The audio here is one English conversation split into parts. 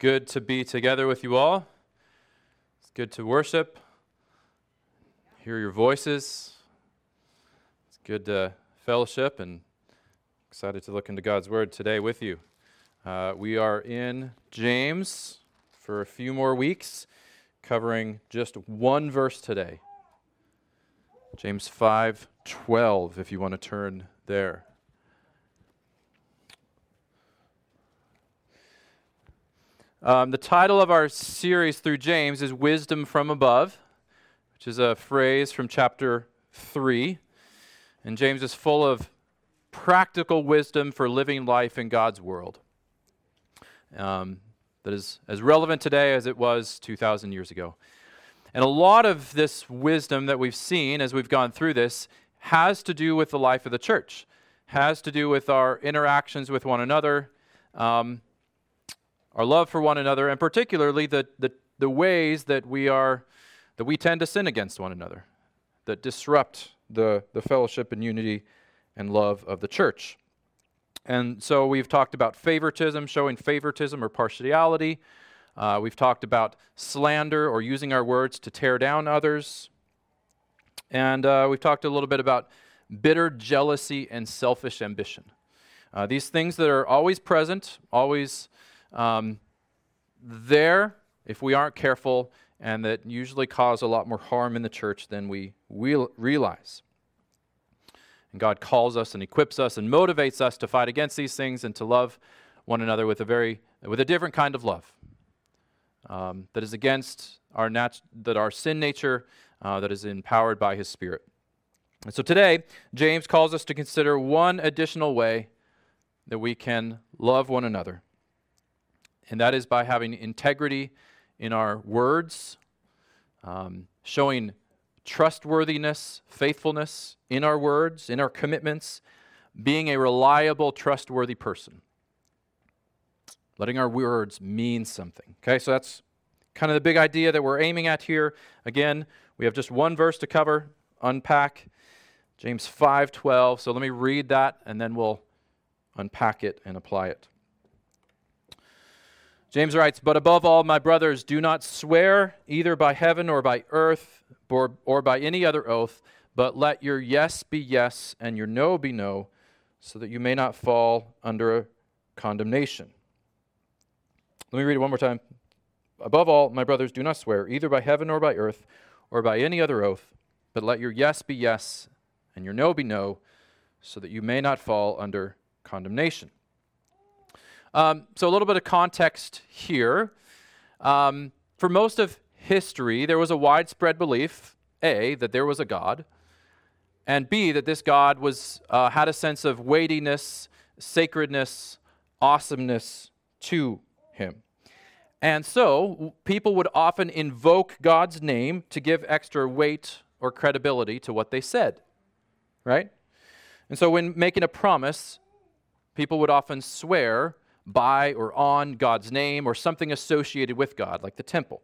good to be together with you all. It's good to worship, hear your voices. It's good to fellowship and excited to look into God's Word today with you. Uh, we are in James for a few more weeks, covering just one verse today. James 5:12 if you want to turn there. Um, the title of our series through James is Wisdom from Above, which is a phrase from chapter 3. And James is full of practical wisdom for living life in God's world um, that is as relevant today as it was 2,000 years ago. And a lot of this wisdom that we've seen as we've gone through this has to do with the life of the church, has to do with our interactions with one another. Um, our love for one another, and particularly the, the, the ways that we are that we tend to sin against one another, that disrupt the, the fellowship and unity and love of the church. And so we've talked about favoritism, showing favoritism or partiality. Uh, we've talked about slander or using our words to tear down others. And uh, we've talked a little bit about bitter jealousy and selfish ambition. Uh, these things that are always present, always um, there if we aren't careful, and that usually cause a lot more harm in the church than we realize. And God calls us and equips us and motivates us to fight against these things and to love one another with a very with a different kind of love um, that is against our nat- that our sin nature uh, that is empowered by His Spirit. And so today, James calls us to consider one additional way that we can love one another and that is by having integrity in our words, um, showing trustworthiness, faithfulness in our words, in our commitments, being a reliable, trustworthy person. Letting our words mean something. Okay, so that's kind of the big idea that we're aiming at here. Again, we have just one verse to cover, unpack James 5:12. So let me read that and then we'll unpack it and apply it. James writes, But above all, my brothers, do not swear either by heaven or by earth or, or by any other oath, but let your yes be yes and your no be no, so that you may not fall under condemnation. Let me read it one more time. Above all, my brothers, do not swear either by heaven or by earth or by any other oath, but let your yes be yes and your no be no, so that you may not fall under condemnation. Um, so, a little bit of context here. Um, for most of history, there was a widespread belief A, that there was a God, and B, that this God was, uh, had a sense of weightiness, sacredness, awesomeness to him. And so, people would often invoke God's name to give extra weight or credibility to what they said, right? And so, when making a promise, people would often swear by or on God's name or something associated with God, like the temple.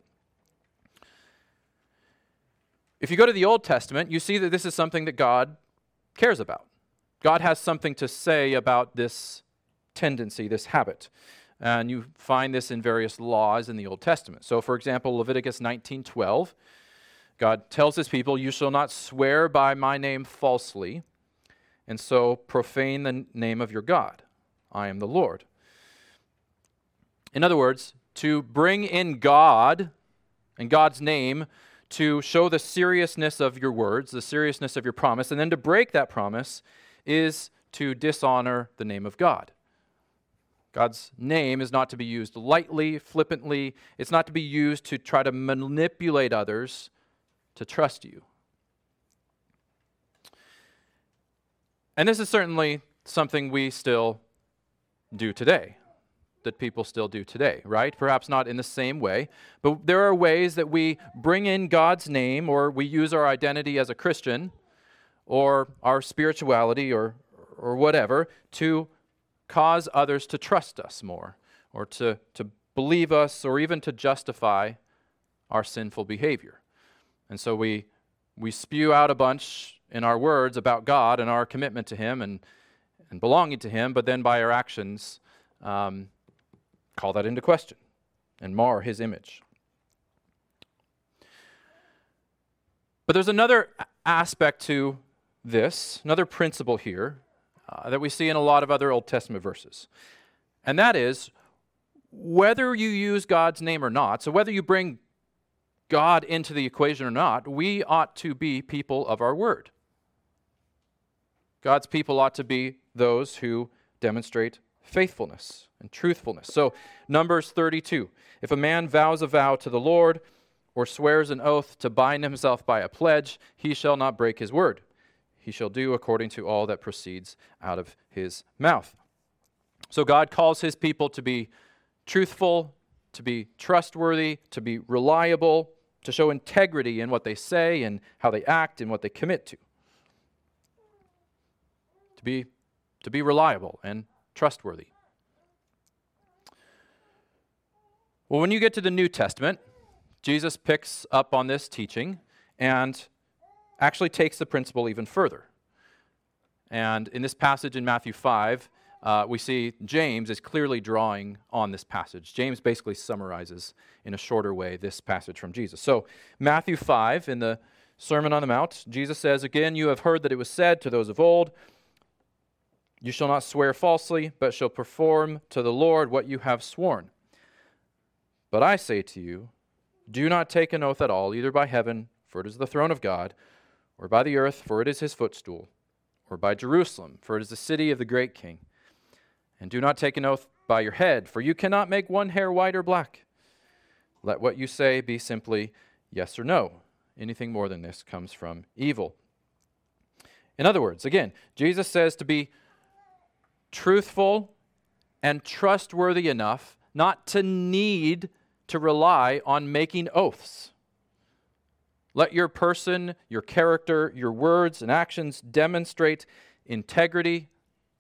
If you go to the Old Testament, you see that this is something that God cares about. God has something to say about this tendency, this habit. And you find this in various laws in the Old Testament. So, for example, Leviticus 19:12, God tells his people, "You shall not swear by my name falsely, and so profane the name of your God. I am the Lord." In other words, to bring in God and God's name to show the seriousness of your words, the seriousness of your promise, and then to break that promise is to dishonor the name of God. God's name is not to be used lightly, flippantly. It's not to be used to try to manipulate others to trust you. And this is certainly something we still do today that people still do today, right? Perhaps not in the same way, but there are ways that we bring in God's name or we use our identity as a Christian or our spirituality or, or whatever to cause others to trust us more or to, to believe us or even to justify our sinful behavior. And so we, we spew out a bunch in our words about God and our commitment to Him and, and belonging to Him, but then by our actions, um, call that into question. and mar his image. But there's another aspect to this, another principle here uh, that we see in a lot of other Old Testament verses. And that is whether you use God's name or not, so whether you bring God into the equation or not, we ought to be people of our word. God's people ought to be those who demonstrate faithfulness and truthfulness. So, Numbers 32 if a man vows a vow to the Lord or swears an oath to bind himself by a pledge, he shall not break his word. He shall do according to all that proceeds out of his mouth. So, God calls his people to be truthful, to be trustworthy, to be reliable, to show integrity in what they say and how they act and what they commit to. To be, to be reliable and trustworthy. Well, when you get to the New Testament, Jesus picks up on this teaching and actually takes the principle even further. And in this passage in Matthew 5, uh, we see James is clearly drawing on this passage. James basically summarizes in a shorter way this passage from Jesus. So, Matthew 5, in the Sermon on the Mount, Jesus says, Again, you have heard that it was said to those of old, You shall not swear falsely, but shall perform to the Lord what you have sworn. But I say to you, do not take an oath at all, either by heaven, for it is the throne of God, or by the earth, for it is his footstool, or by Jerusalem, for it is the city of the great king. And do not take an oath by your head, for you cannot make one hair white or black. Let what you say be simply yes or no. Anything more than this comes from evil. In other words, again, Jesus says to be truthful and trustworthy enough not to need to rely on making oaths. Let your person, your character, your words and actions demonstrate integrity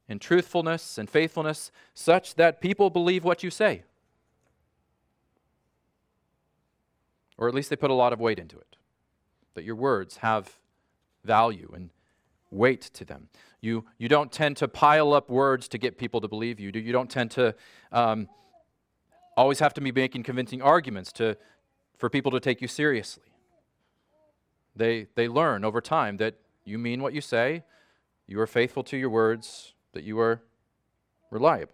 and truthfulness and faithfulness such that people believe what you say. Or at least they put a lot of weight into it. That your words have value and weight to them. You, you don't tend to pile up words to get people to believe you. You don't tend to um, always have to be making convincing arguments to, for people to take you seriously. They, they learn over time that you mean what you say, you are faithful to your words, that you are reliable.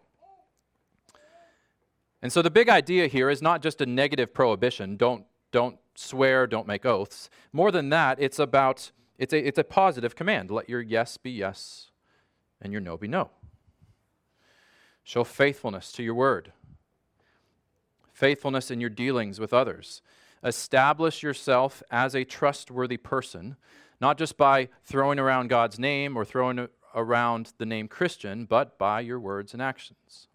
And so the big idea here is not just a negative prohibition, don't, don't swear, don't make oaths. More than that, it's about it's a, it's a positive command. Let your yes be yes and your no be no. Show faithfulness to your word faithfulness in your dealings with others. Establish yourself as a trustworthy person, not just by throwing around God's name or throwing around the name Christian, but by your words and actions.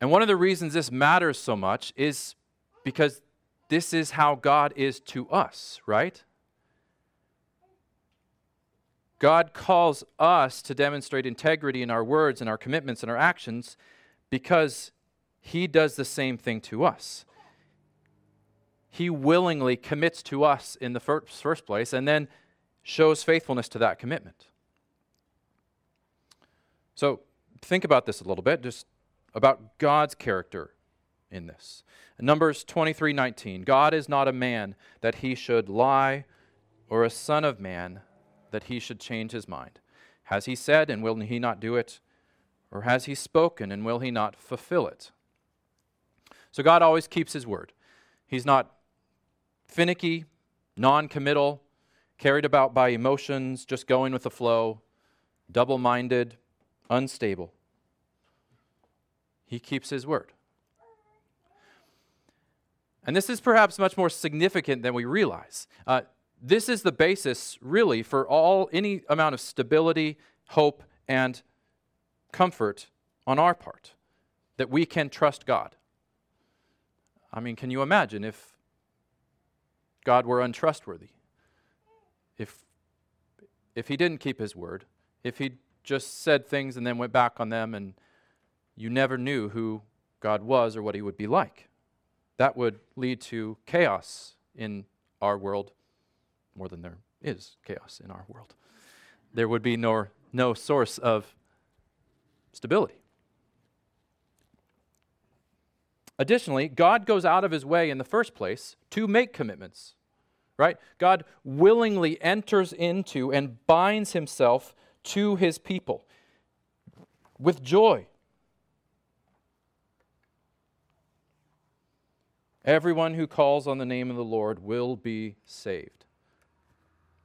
And one of the reasons this matters so much is because this is how God is to us, right? God calls us to demonstrate integrity in our words and our commitments and our actions because He does the same thing to us. He willingly commits to us in the first, place and then shows faithfulness to that commitment. So think about this a little bit, just about God's character in this. Numbers 23 19. God is not a man that he should lie, or a son of man that he should change his mind? Has he said, and will he not do it? Or has he spoken, and will he not fulfill it? So God always keeps his word. He's not finicky, non committal, carried about by emotions, just going with the flow, double minded, unstable. He keeps his word. And this is perhaps much more significant than we realize. Uh, this is the basis, really, for all any amount of stability, hope, and comfort on our part that we can trust God. I mean, can you imagine if God were untrustworthy? If, if he didn't keep his word, if he just said things and then went back on them and you never knew who God was or what he would be like. That would lead to chaos in our world more than there is chaos in our world. There would be no, no source of stability. Additionally, God goes out of his way in the first place to make commitments, right? God willingly enters into and binds himself to his people with joy. Everyone who calls on the name of the Lord will be saved.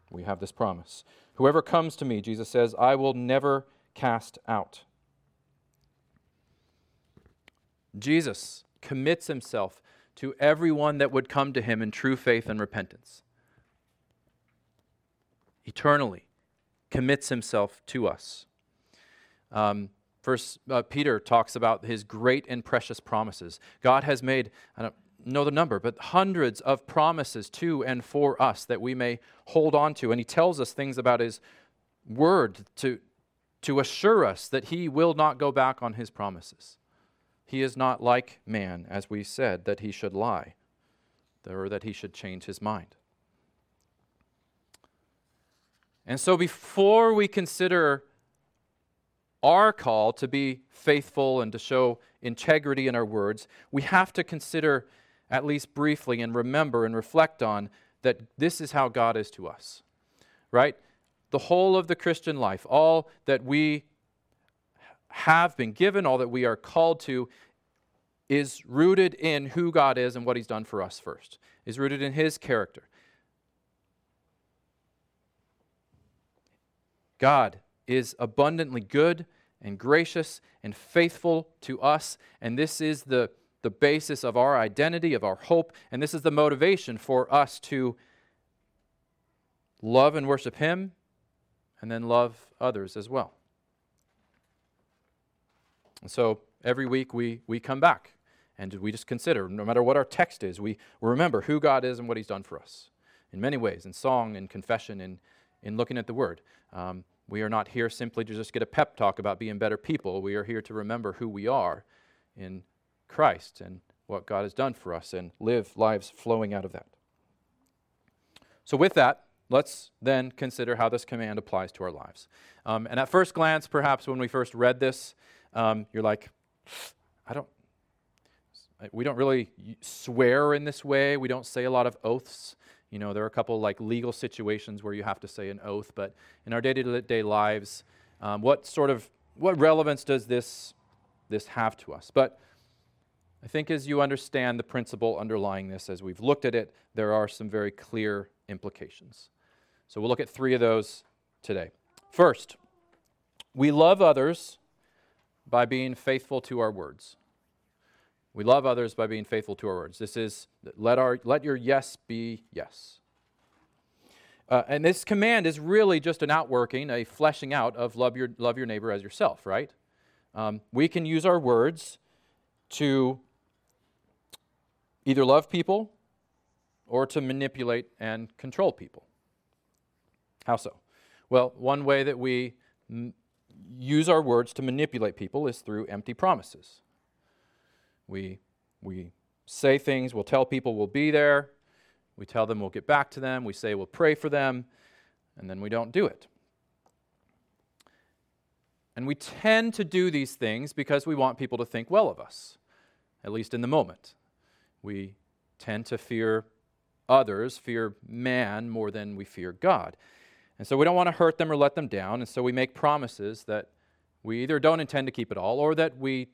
We have this promise. Whoever comes to me, Jesus says, I will never cast out. Jesus commits himself to everyone that would come to him in true faith and repentance. Eternally commits himself to us. Um, First uh, Peter talks about his great and precious promises. God has made, I don't know the number, but hundreds of promises to and for us that we may hold on to. And he tells us things about his word to, to assure us that he will not go back on his promises. He is not like man, as we said, that he should lie or that he should change his mind. And so, before we consider our call to be faithful and to show integrity in our words, we have to consider, at least briefly, and remember and reflect on that this is how God is to us. Right? The whole of the Christian life, all that we have been given, all that we are called to, is rooted in who God is and what He's done for us first, is rooted in His character. God is abundantly good and gracious and faithful to us, and this is the, the basis of our identity, of our hope, and this is the motivation for us to love and worship Him and then love others as well. And so every week we, we come back and we just consider, no matter what our text is, we, remember who God is and what He's done for us in many ways, in song, in confession, in, in looking at the Word. Um, we are not here simply to just get a pep talk about being better people. We are here to remember who we are in Christ and what God has done for us and live lives flowing out of that. So, with that, let's then consider how this command applies to our lives. Um, and at first glance, perhaps when we first read this, um, you're like, I don't, we don't really swear in this way. We don't say a lot of oaths. You know, there are a couple like legal situations where you have to say an oath, but in our day-to-day lives, um, what sort of what relevance does this this have to us? But I think as you understand the principle underlying this, as we've looked at it, there are some very clear implications. So we'll look at three of those today. First, we love others by being faithful to our words. We love others by being faithful to our words. This is let, our, let your yes be yes. Uh, and this command is really just an outworking, a fleshing out of love your, love your neighbor as yourself, right? Um, we can use our words to either love people or to manipulate and control people. How so? Well, one way that we m- use our words to manipulate people is through empty promises. We, we say things, we'll tell people we'll be there, we tell them we'll get back to them, we say we'll pray for them, and then we don't do it. And we tend to do these things because we want people to think well of us, at least in the moment. We tend to fear others, fear man more than we fear God. And so we don't want to hurt them or let them down, and so we make promises that we either don't intend to keep at all or that we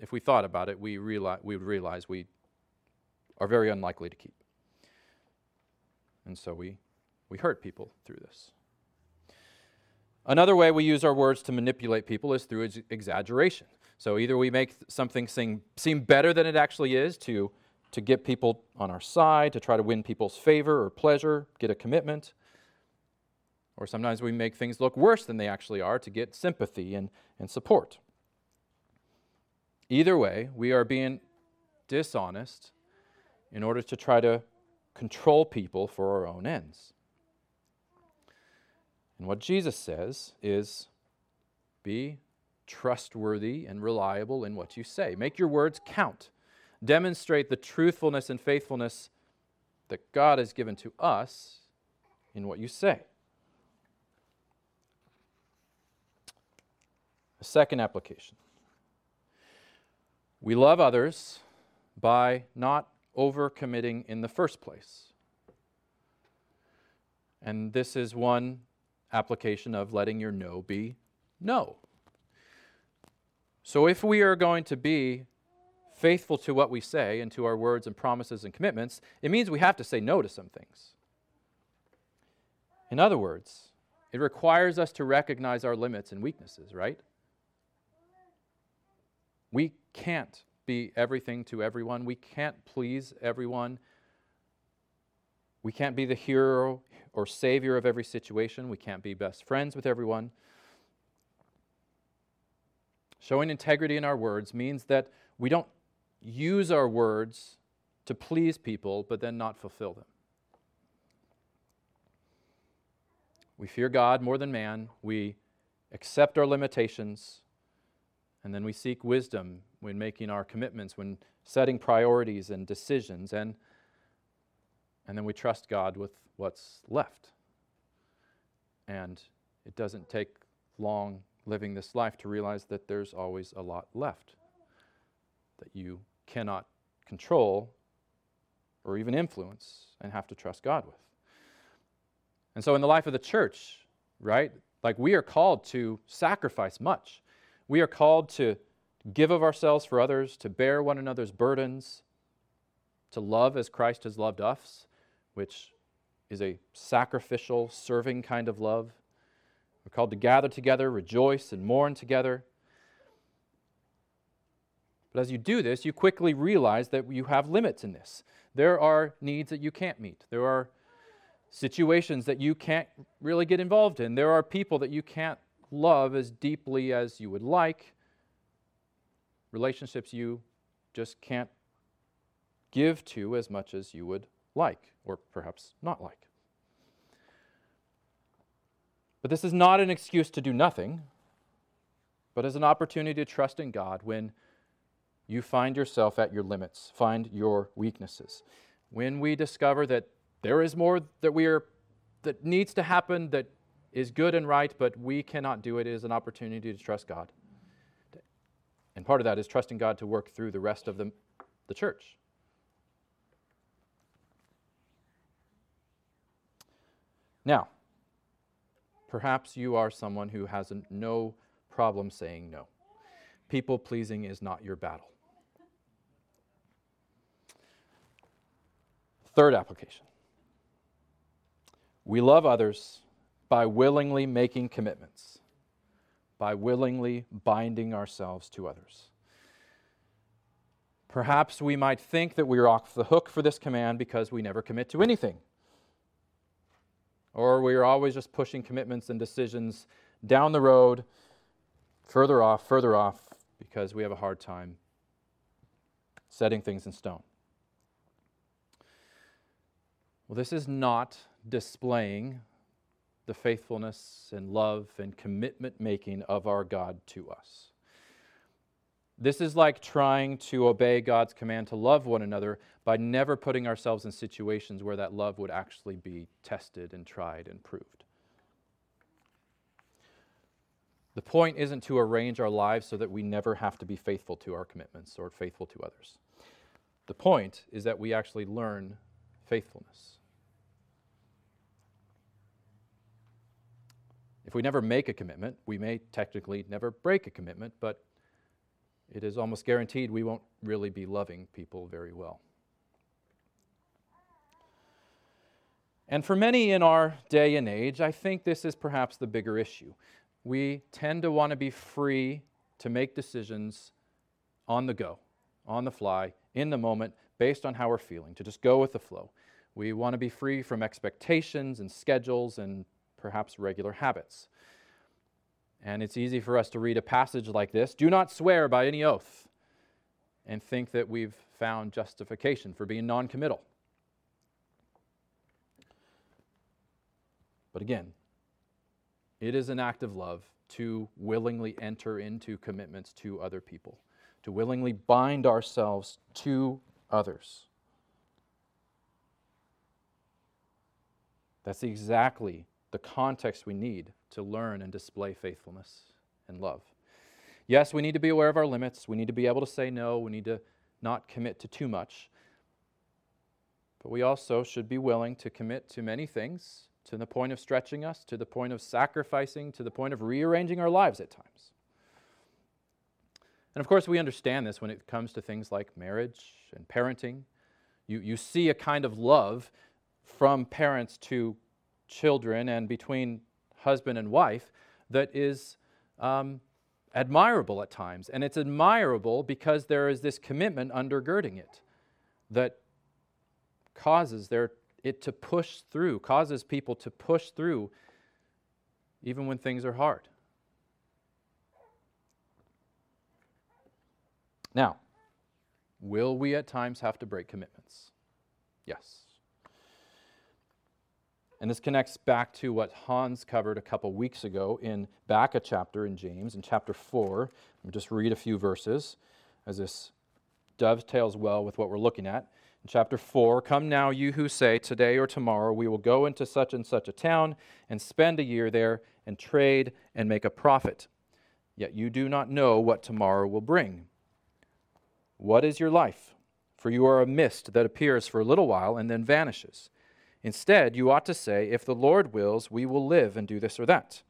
if we thought about it, we, realize, we would realize we are very unlikely to keep. And so we, we hurt people through this. Another way we use our words to manipulate people is through ex- exaggeration. So either we make something seem, seem better than it actually is to, to get people on our side, to try to win people's favor or pleasure, get a commitment. Or sometimes we make things look worse than they actually are to get sympathy and, and support. Either way, we are being dishonest in order to try to control people for our own ends. And what Jesus says is be trustworthy and reliable in what you say. Make your words count. Demonstrate the truthfulness and faithfulness that God has given to us in what you say. A second application we love others by not overcommitting in the first place. And this is one application of letting your no be no. So if we are going to be faithful to what we say and to our words and promises and commitments, it means we have to say no to some things. In other words, it requires us to recognize our limits and weaknesses, right? We can't be everything to everyone. We can't please everyone. We can't be the hero or savior of every situation. We can't be best friends with everyone. Showing integrity in our words means that we don't use our words to please people, but then not fulfill them. We fear God more than man. We accept our limitations. And then we seek wisdom when making our commitments, when setting priorities and decisions. And, and then we trust God with what's left. And it doesn't take long living this life to realize that there's always a lot left that you cannot control or even influence and have to trust God with. And so, in the life of the church, right, like we are called to sacrifice much. We are called to give of ourselves for others, to bear one another's burdens, to love as Christ has loved us, which is a sacrificial, serving kind of love. We're called to gather together, rejoice, and mourn together. But as you do this, you quickly realize that you have limits in this. There are needs that you can't meet. There are situations that you can't really get involved in. There are people that you can't love as deeply as you would like. Relationships you just can't give to as much as you would like, or perhaps not like. But this is not an excuse to do nothing, but as an opportunity to trust in God when you find yourself at your limits, find your weaknesses. When we discover that there is more that we are that needs to happen that is good and right, but we cannot do it, it is an opportunity to trust God. And part of that is trusting God to work through the rest of the, the church. Now, perhaps you are someone who has no problem saying no. People pleasing is not your battle. Third application we love others by willingly making commitments, by willingly binding ourselves to others. Perhaps we might think that we are off the hook for this command because we never commit to anything. Or we are always just pushing commitments and decisions down the road, further off, further off, because we have a hard time setting things in stone. Well, this is not displaying the faithfulness and love and commitment making of our God to us. This is like trying to obey God's command to love one another by never putting ourselves in situations where that love would actually be tested and tried and proved. The point isn't to arrange our lives so that we never have to be faithful to our commitments or faithful to others. The point is that we actually learn faithfulness. If we never make a commitment, we may technically never break a commitment, but it is almost guaranteed we won't really be loving people very well. And for many in our day and age, I think this is perhaps the bigger issue. We tend to want to be free to make decisions on the go, on the fly, in the moment, based on how we're feeling, to just go with the flow. We want to be free from expectations and schedules and perhaps regular habits. And it's easy for us to read a passage like this do not swear by any oath and think that we've found justification for being non committal. But again, it is an act of love to willingly enter into commitments to other people, to willingly bind ourselves to others. That's exactly the context we need to learn and display faithfulness and love. Yes, we need to be aware of our limits. We need to be able to say no. We need to not commit to too much. But we also should be willing to commit to many things to the point of stretching us, to the point of sacrificing, to the point of rearranging our lives at times. And of course, we understand this when it comes to things like marriage and parenting. You, you see a kind of love from parents to children and between husband and wife that is um, admirable at times. And it's admirable because there is this commitment undergirding it that causes it to push through, causes people to push through even when things are hard. Now, will we at times have to break commitments? Yes. And this connects back to what Hans covered a couple weeks ago in back a chapter in James, in chapter 4. I'll just read a few verses as this dovetails well with what we're looking at. In chapter 4, come now, you who say, Today or tomorrow we will go into such and such a town and spend a year there and trade and make a profit. Yet you do not know what tomorrow will bring. What is your life? For you are a mist that appears for a little while and then vanishes. Instead, you ought to say, If the Lord wills, we will live and do this or that.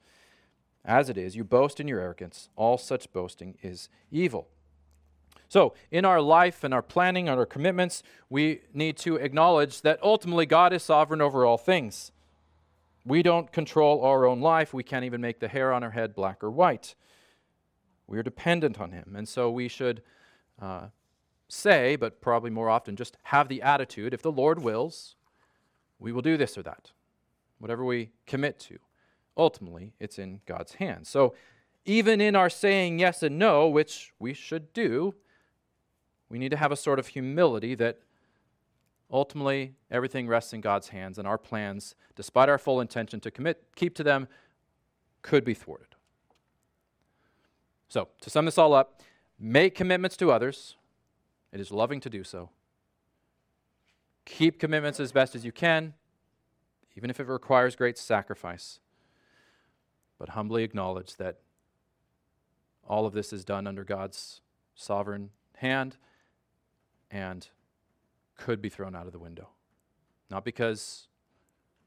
As it is, you boast in your arrogance. All such boasting is evil. So, in our life and our planning and our commitments, we need to acknowledge that ultimately God is sovereign over all things. We don't control our own life. We can't even make the hair on our head black or white. We are dependent on Him. And so we should uh, say, but probably more often, just have the attitude if the Lord wills, we will do this or that. Whatever we commit to, ultimately, it's in God's hands. So, even in our saying yes and no, which we should do, we need to have a sort of humility that ultimately everything rests in God's hands, and our plans, despite our full intention to commit, keep to them, could be thwarted. So, to sum this all up, make commitments to others. It is loving to do so. Keep commitments as best as you can, even if it requires great sacrifice. But humbly acknowledge that all of this is done under God's sovereign hand and could be thrown out of the window. Not because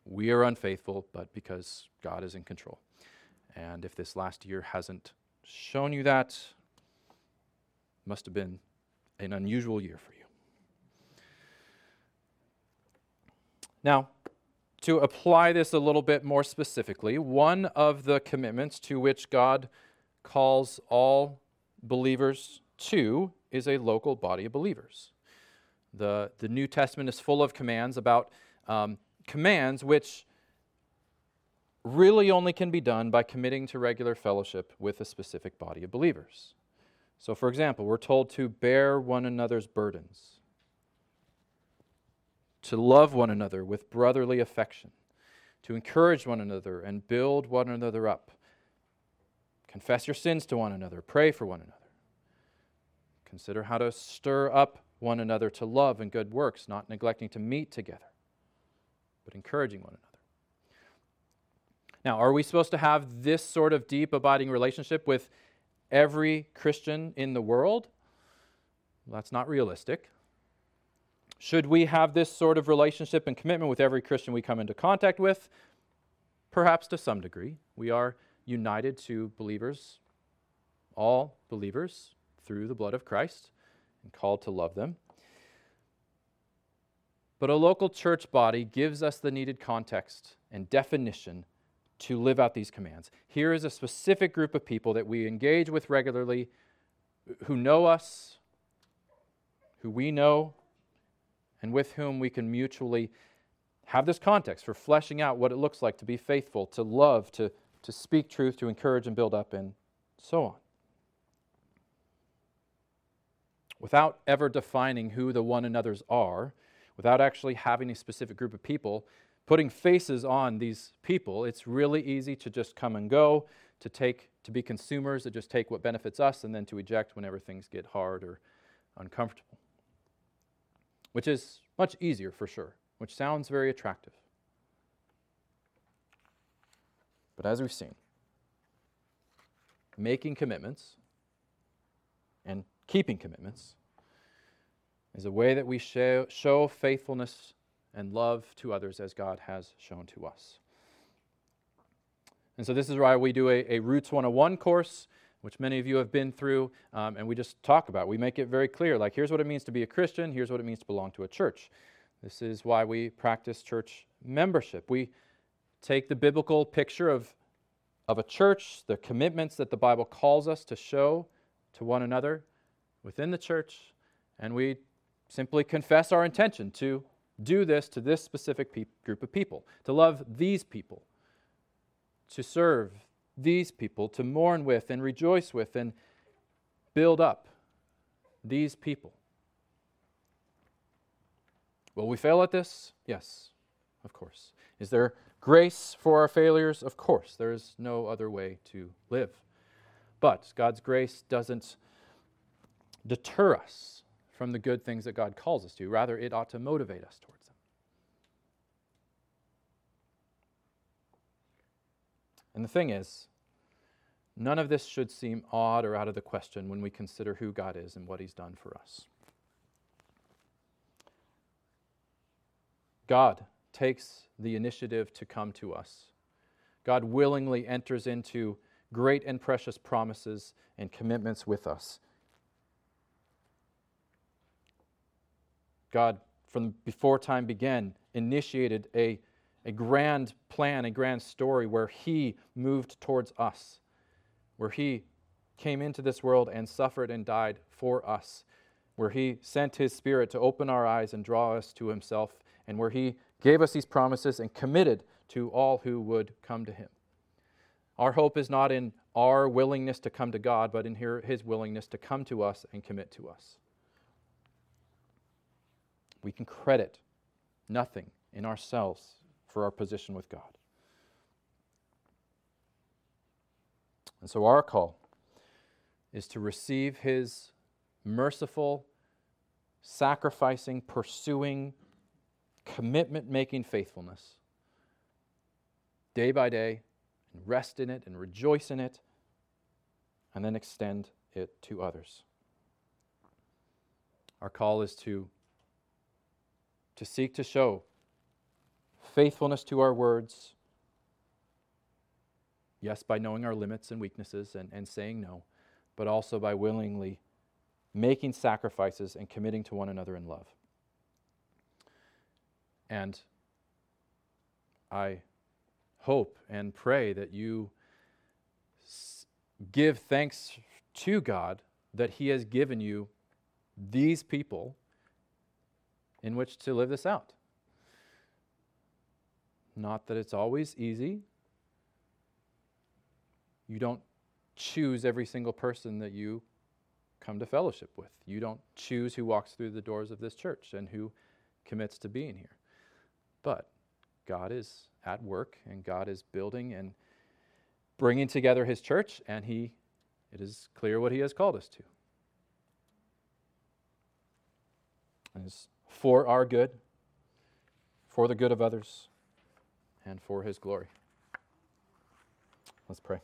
we are unfaithful, but because God is in control. And if this last year hasn't shown you that, must have been an unusual year for you. Now, to apply this a little bit more specifically, one of the commitments to which God calls all believers to is a local body of believers. The, the New Testament is full of commands about um, commands which really only can be done by committing to regular fellowship with a specific body of believers. So, for example, we're told to bear one another's burdens to love one another with brotherly affection, to encourage one another and build one another up. Confess your sins to one another, pray for one another. Consider how to stir up one another to love and good works, not neglecting to meet together, but encouraging one another. Now, are we supposed to have this sort of deep, abiding relationship with every Christian in the world? Well, that's not realistic. Should we have this sort of relationship and commitment with every Christian we come into contact with? Perhaps to some degree. We are united to believers, all believers, through the blood of Christ and called to love them. But a local church body gives us the needed context and definition to live out these commands. Here is a specific group of people that we engage with regularly who know us, who we know, and with whom we can mutually have this context for fleshing out what it looks like to be faithful, to love, to, to speak truth, to encourage and build up, and so on. Without ever defining who the one another's are, without actually having a specific group of people, putting faces on these people, it's really easy to just come and go, to take to be consumers, to just take what benefits us, and then to eject whenever things get hard or uncomfortable which is much easier for sure, which sounds very attractive. But as we've seen, making commitments and keeping commitments is a way that we show, show faithfulness and love to others as God has shown to us. And so, this is why we do a, a Roots 101 course, which many of you have been through, um, and we just talk about. We make it very clear like, here's what it means to be a Christian, here's what it means to belong to a church. This is why we practice church membership. We take the biblical picture of, of a church, the commitments that the Bible calls us to show to one another within the church, and we simply confess our intention to do this to this specific pe- group of people, to love these people, to serve these people, to mourn with and rejoice with and build up these people. Will we fail at this? Yes, of course. Is there grace for our failures? Of course. There is no other way to live. But God's grace doesn't deter us from the good things that God calls us to. Rather, it ought to motivate us towards them. And the thing is, none of this should seem odd or out of the question when we consider who God is and what He's done for us. God takes the initiative to come to us. God willingly enters into great and precious promises and commitments with us. God, from before time began, initiated a, a grand plan, a grand story where He moved towards us, where He came into this world and suffered and died for us, where He sent His Spirit to open our eyes and draw us to Himself, and where He gave us these promises and committed to all who would come to Him. Our hope is not in our willingness to come to God, but in His willingness to come to us and commit to us. We can credit nothing in ourselves for our position with God. And so our call is to receive His merciful, sacrificing, pursuing, commitment making faithfulness day by day and rest in it and rejoice in it and then extend it to others. Our call is to to seek to show faithfulness to our words. Yes, by knowing our limits and weaknesses and, and saying no, but also by willingly making sacrifices and committing to one another in love. And I hope and pray that you give thanks to God that He has given you these people in which to live this out. Not that it's always easy. You don't choose every single person that you come to fellowship with. You don't choose who walks through the doors of this church and who commits to being here. But God is at work and God is building and bringing together his church and he it is clear what he has called us to. And it's for our good, for the good of others, and for His glory. Let's pray.